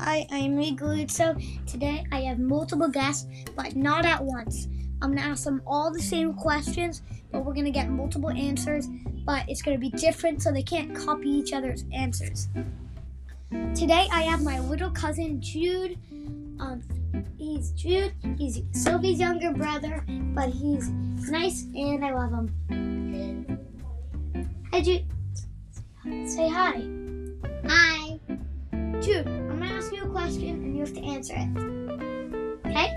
Hi, I'm Miguel. So today I have multiple guests, but not at once. I'm gonna ask them all the same questions, but we're gonna get multiple answers, but it's gonna be different so they can't copy each other's answers. Today I have my little cousin Jude. Um, he's Jude. He's Sylvie's younger brother, but he's nice and I love him. Hi, Jude. Say hi. Hi. Jude, ask you a question and you have to answer it. Okay?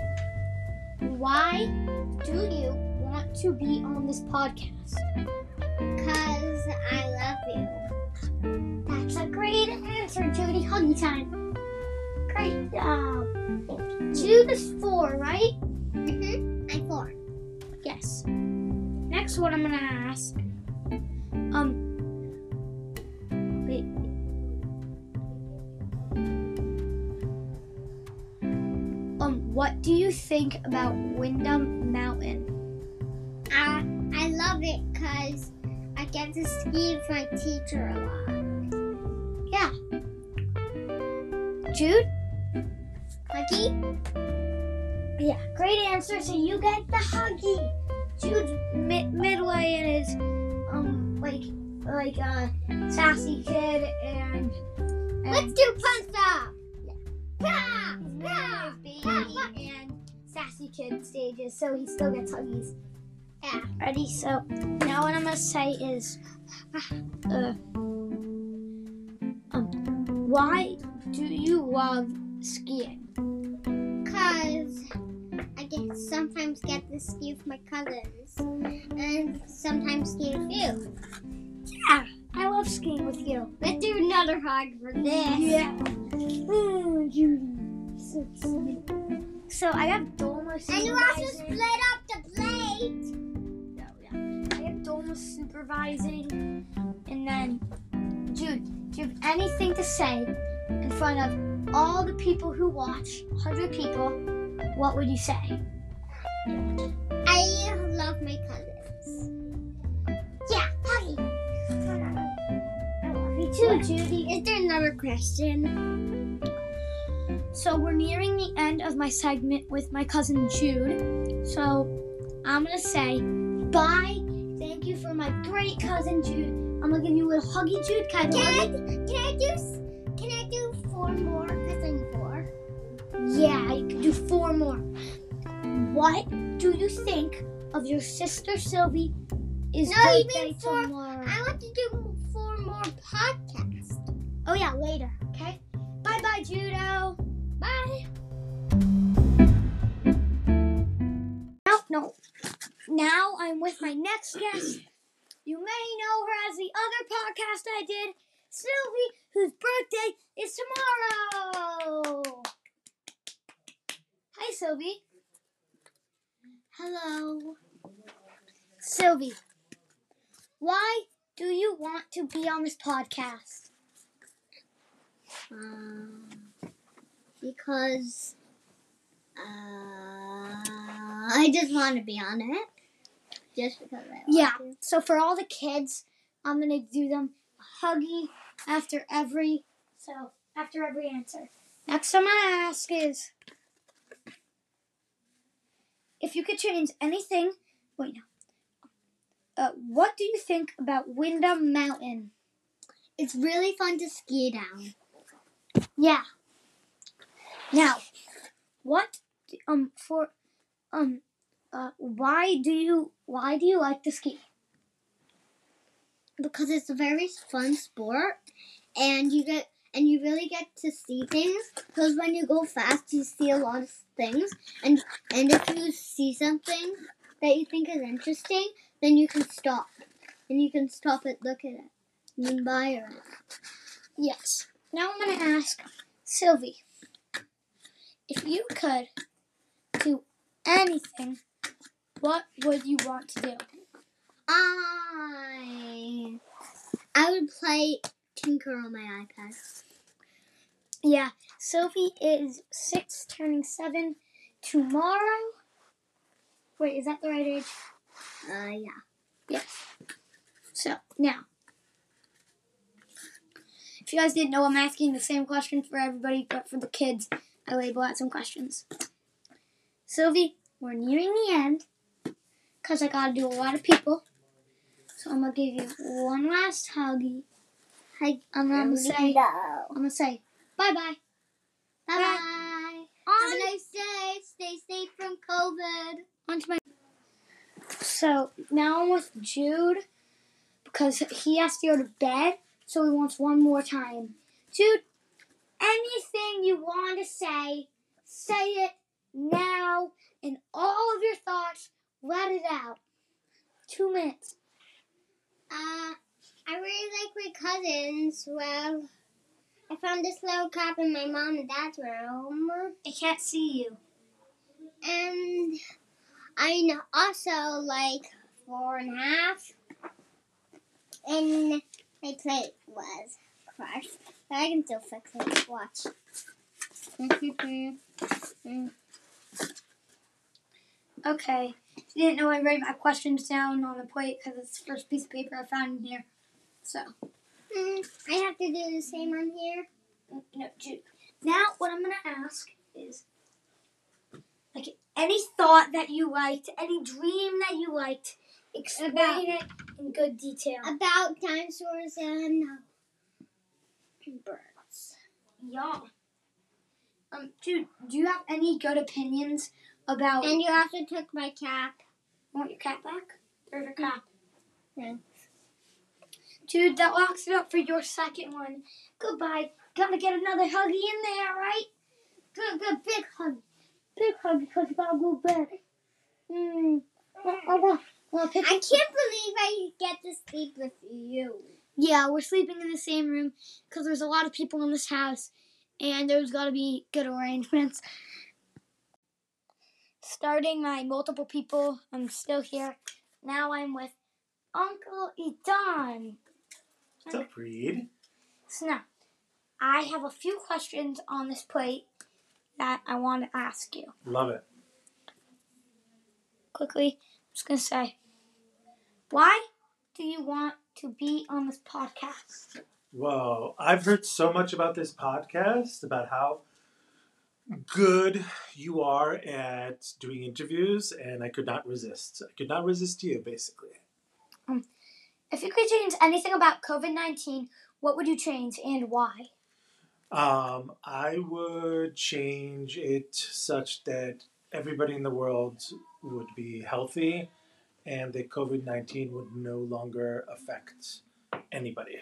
Why do you want to be on this podcast? Cause I love you. That's a great answer, Judy. Huggy time. Great job. Jude is four, right? Mm-hmm. I'm four. Yes. Next one I'm gonna ask. What do you think about Windham Mountain? I I love it cause I get to ski with my teacher a lot. Yeah. Jude. Huggy? Yeah. Great answer. So you get the huggy. Jude's mid- midway in his um like like uh sassy kid and. and Let's do fun stuff. Yeah. ah, and kid stages, so he still gets huggies. Yeah. Ready? So now what I'm gonna say is, uh, um, why do you love skiing? Cause I get sometimes get to ski with my cousins and sometimes ski with you. Yeah, I love skiing with you. Let's do another hug for this. Yeah. Oh, Judy, so. So I have And you also split up the plate. Oh, yeah. I have Doma supervising, and then Jude, do you have anything to say in front of all the people who watch, 100 people? What would you say? I love my cousins. Yeah, huggy. I love you too, Judy. Is there another question? So we're nearing the end of my segment with my cousin Jude. So I'm gonna say bye. Thank you for my great cousin Jude. I'm gonna give you a little huggy, Jude. Kind of Can I, can I do can I do four more? Cause I'm four. Yeah, you can do four more. What do you think of your sister Sylvie? Is No, you mean four- tomorrow? I want to do four more podcasts. Oh yeah, later. Okay. Bye bye, Judo. Bye. No, no. Now I'm with my next guest. You may know her as the other podcast I did, Sylvie, whose birthday is tomorrow. Hi, Sylvie. Hello. Sylvie, why do you want to be on this podcast? Um, because uh, I just want to be on it. Just because I want Yeah. to. So for all the kids, I'm gonna do them a huggy after every so after every answer. Next I'm gonna ask is if you could change anything. Wait, no. Uh, what do you think about Windham Mountain? It's really fun to ski down. Yeah. Now, what um for um uh why do you why do you like to ski? because it's a very fun sport and you get and you really get to see things because when you go fast you see a lot of things and and if you see something that you think is interesting then you can stop and you can stop it look at it and admire it Yes. Now I'm going to ask Sylvie if you could do anything, what would you want to do? i i would play tinker on my ipad Yeah, Sophie is six, turning seven tomorrow. Wait, is that the right age? uh yeah Yes. So now, If you guys didn't know, I'm asking the same question for everybody, but for the kids, I label out some questions. Sylvie, we're nearing the end because I gotta do a lot of people. So I'm gonna give you one last huggy. Hi, I'm gonna say, no. I'm gonna say bye bye. Bye bye. Have a nice day. Stay safe from COVID. onto my. So now I'm with Jude because he has to go to bed, so he wants one more time. Jude, anything you want to say, say it now, and all of your thoughts, let it out. Two minutes. Uh, I really like my cousins. Well, I found this little cup in my mom and dad's room. I can't see you. And I also like four and a half. And my plate was crushed. I can still fix it. Watch. Mm. Okay. If you didn't know, I write my questions down on the plate because it's the first piece of paper I found in here. So. Mm, I have to do the same on here. Mm, no, Jude. Now, what I'm gonna ask is, like, any thought that you liked, any dream that you liked, explain About- it in good detail. About dinosaurs and uh, birds. Yeah. Um, Jude, do you have any good opinions about? And you also took my cap. want your cat back? There's your cat. Yeah. Dude, that locks it up for your second one. Goodbye. Gotta get another huggy in there, right? Good, good, big hug. Big hug because you gotta go to bed. Hmm. Well, I want, well, I can't believe I get to sleep with you. Yeah, we're sleeping in the same room because there's a lot of people in this house, and there's got to be good arrangements. Starting my multiple people, I'm still here. Now I'm with Uncle Idan. What's up, Reed? So now, I have a few questions on this plate that I want to ask you. Love it. Quickly, I'm just gonna say, why do you want to be on this podcast? Whoa, I've heard so much about this podcast, about how good you are at doing interviews, and I could not resist. I could not resist you, basically. If you could change anything about COVID 19, what would you change and why? Um, I would change it such that everybody in the world would be healthy and that COVID 19 would no longer affect anybody.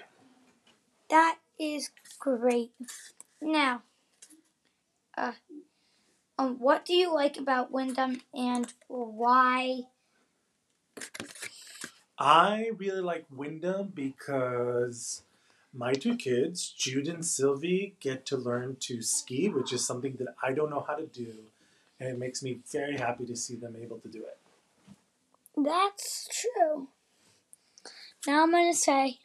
That is great. Now, uh, um, what do you like about Windham and why? I really like Windham because my two kids, Jude and Sylvie, get to learn to ski, which is something that I don't know how to do. And it makes me very happy to see them able to do it. That's true. Now I'm going to say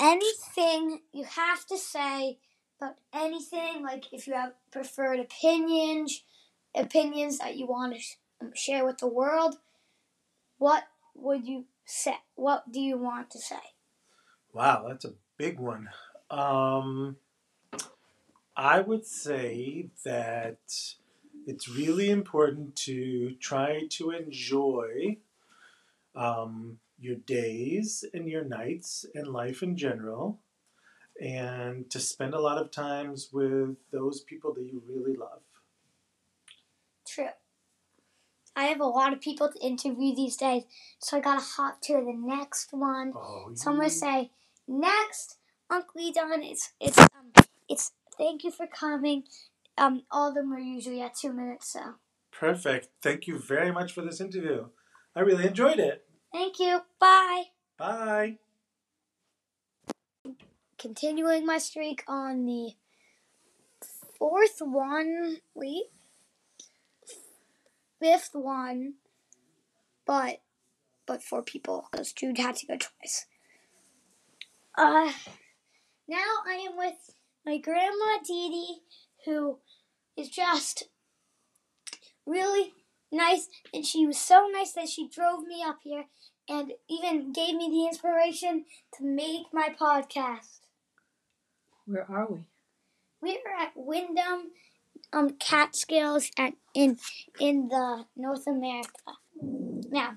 anything you have to say about anything, like if you have preferred opinions, opinions that you want to share with the world, what would you say? What do you want to say? Wow, that's a big one. Um, I would say that it's really important to try to enjoy um, your days and your nights and life in general, and to spend a lot of times with those people that you really love. True. I have a lot of people to interview these days, so I gotta hop to the next one. Oh, So I'm gonna say next, Uncle Don. It's it's um it's thank you for coming. Um, all of them are usually at two minutes, so perfect. Thank you very much for this interview. I really enjoyed it. thank you. Bye. Bye. Continuing my streak on the fourth one. Wait, fifth one, but but for people because Jude had to go twice. Uh, now I am with my grandma Dee Dee, who is just really nice, and she was so nice that she drove me up here and even gave me the inspiration to make my podcast. Where are we? We are at Windham um, Catskills at, in in the North America. Now,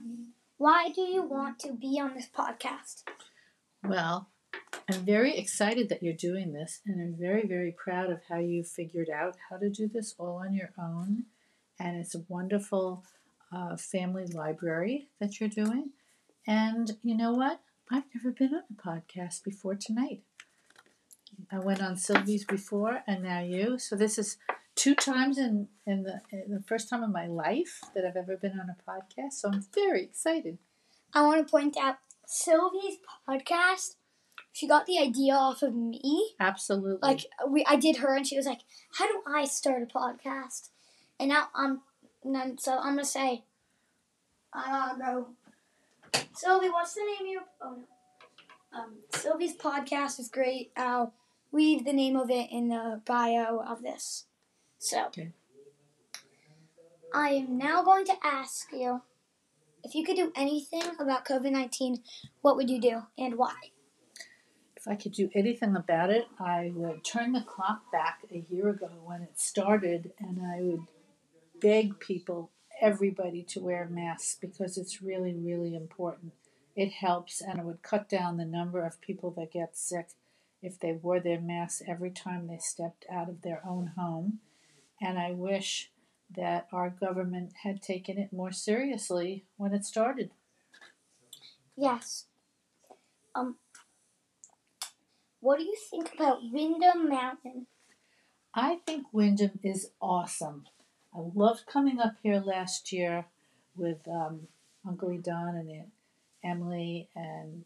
why do you want to be on this podcast? Well, I'm very excited that you're doing this, and I'm very, very proud of how you figured out how to do this all on your own. And it's a wonderful uh, family library that you're doing. And you know what? I've never been on a podcast before tonight. I went on Sylvie's before, and now you. So this is two times in, in the in the first time in my life that I've ever been on a podcast. So I'm very excited. I want to point out Sylvie's podcast. She got the idea off of me. Absolutely. Like we, I did her, and she was like, "How do I start a podcast?" And now I'm, and then, so I'm gonna say, I don't know. Sylvie, what's the name of your? Oh no. Um, Sylvie's podcast is great. I'll leave the name of it in the bio of this. So, Okay. I am now going to ask you if you could do anything about COVID 19, what would you do and why? If I could do anything about it, I would turn the clock back a year ago when it started and I would beg people, everybody, to wear masks because it's really, really important. It helps and it would cut down the number of people that get sick if they wore their masks every time they stepped out of their own home. And I wish that our government had taken it more seriously when it started. Yes. Um, what do you think about Windham Mountain? I think Windham is awesome. I loved coming up here last year with um, Uncle Don and Aunt Emily and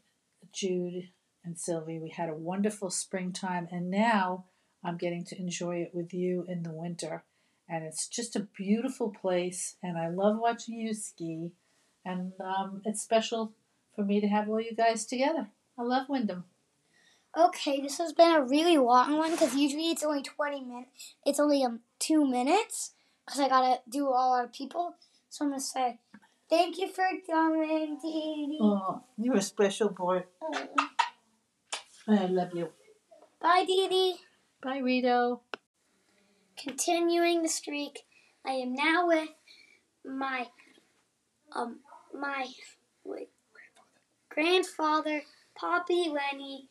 Jude and Sylvie. We had a wonderful springtime, and now I'm getting to enjoy it with you in the winter. And it's just a beautiful place, and I love watching you ski. And um, it's special for me to have all you guys together. I love Windham. Okay, this has been a really long one because usually it's only 20 minutes. It's only um, two minutes because I gotta do all our people. So I'm gonna say, thank you for coming, Dee Dee. Oh, you're a special boy. I love you. Bye, Dee Dee. Bye, Rito. Continuing the streak, I am now with my um my wait, grandfather, Poppy Lenny.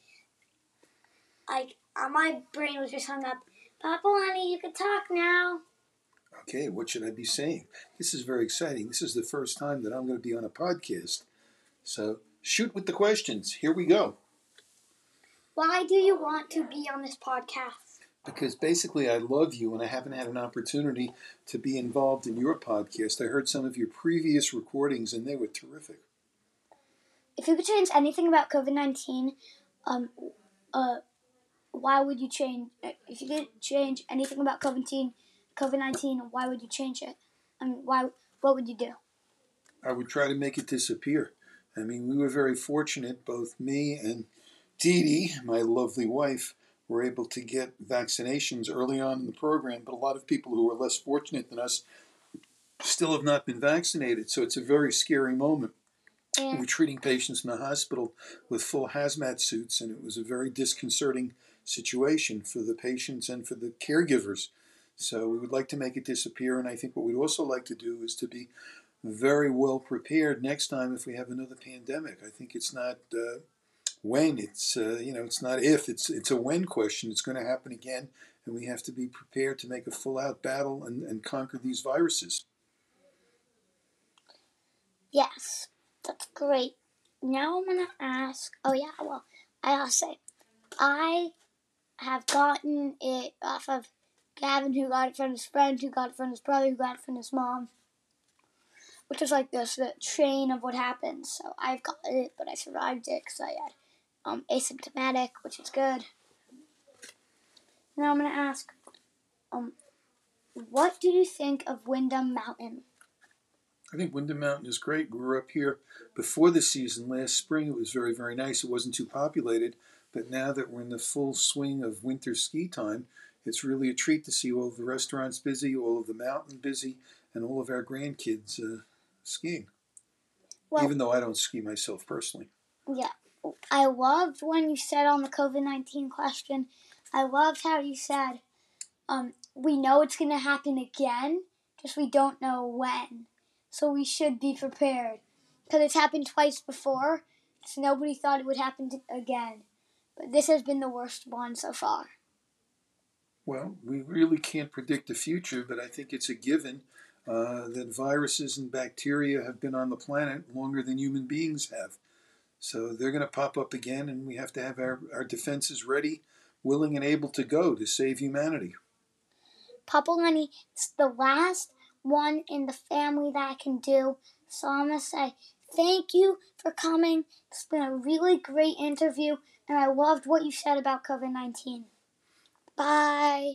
I uh, my brain was just hung up. Papa Lenny, you can talk now. Okay, what should I be saying? This is very exciting. This is the first time that I'm going to be on a podcast. So shoot with the questions. Here we go. Why do you want to be on this podcast? Because basically, I love you and I haven't had an opportunity to be involved in your podcast. I heard some of your previous recordings and they were terrific. If you could change anything about COVID nineteen, um, uh, why would you change? Uh, if you could change anything about COVID nineteen, COVID nineteen, why would you change it? I mean, why? What would you do? I would try to make it disappear. I mean, we were very fortunate, both me and Dee Dee, my lovely wife, were able to get vaccinations early on in the program, but a lot of people who are less fortunate than us still have not been vaccinated. So it's a very scary moment. We And were treating patients in the hospital with full hazmat suits, and it was a very disconcerting situation for the patients and for the caregivers. So we would like to make it disappear, and I think what we'd also like to do is to be very well prepared next time if we have another pandemic. I think it's not uh, when, it's uh, you know, it's not if, it's it's a when question. It's going to happen again, and we have to be prepared to make a full out battle and, and conquer these viruses. yes, that's great. Now I'm gonna ask. Oh yeah, well, I'll say, I have gotten it off of Gavin, who got it from his friend, who got it from his brother, who got it from his mom. Which is like this, the chain of what happens. So I've got it, but I survived it because I had um, asymptomatic, which is good. Now I'm gonna ask, um, what do you think of Windham Mountain? I think Windham Mountain is great. We were up here before the season last spring. It was very, very nice. It wasn't too populated, but now that we're in the full swing of winter ski time, it's really a treat to see all of the restaurants busy, all of the mountain busy, and all of our grandkids uh, skiing. Well, Even though I don't ski myself personally. Yeah, I loved when you said on the COVID 19 question I loved how you said, um, we know it's going to happen again, just we don't know when. So we should be prepared. Because it's happened twice before, so nobody thought it would happen again. But this has been the worst one so far. Well, we really can't predict the future, but I think it's a given uh, that viruses and bacteria have been on the planet longer than human beings have. So they're going to pop up again, and we have to have our, our defenses ready, willing, and able to go to save humanity. Papa Lenny, it's the last one in the family that I can do. So I'm going to say thank you for coming. It's been a really great interview, and I loved what you said about COVID 19. Bye.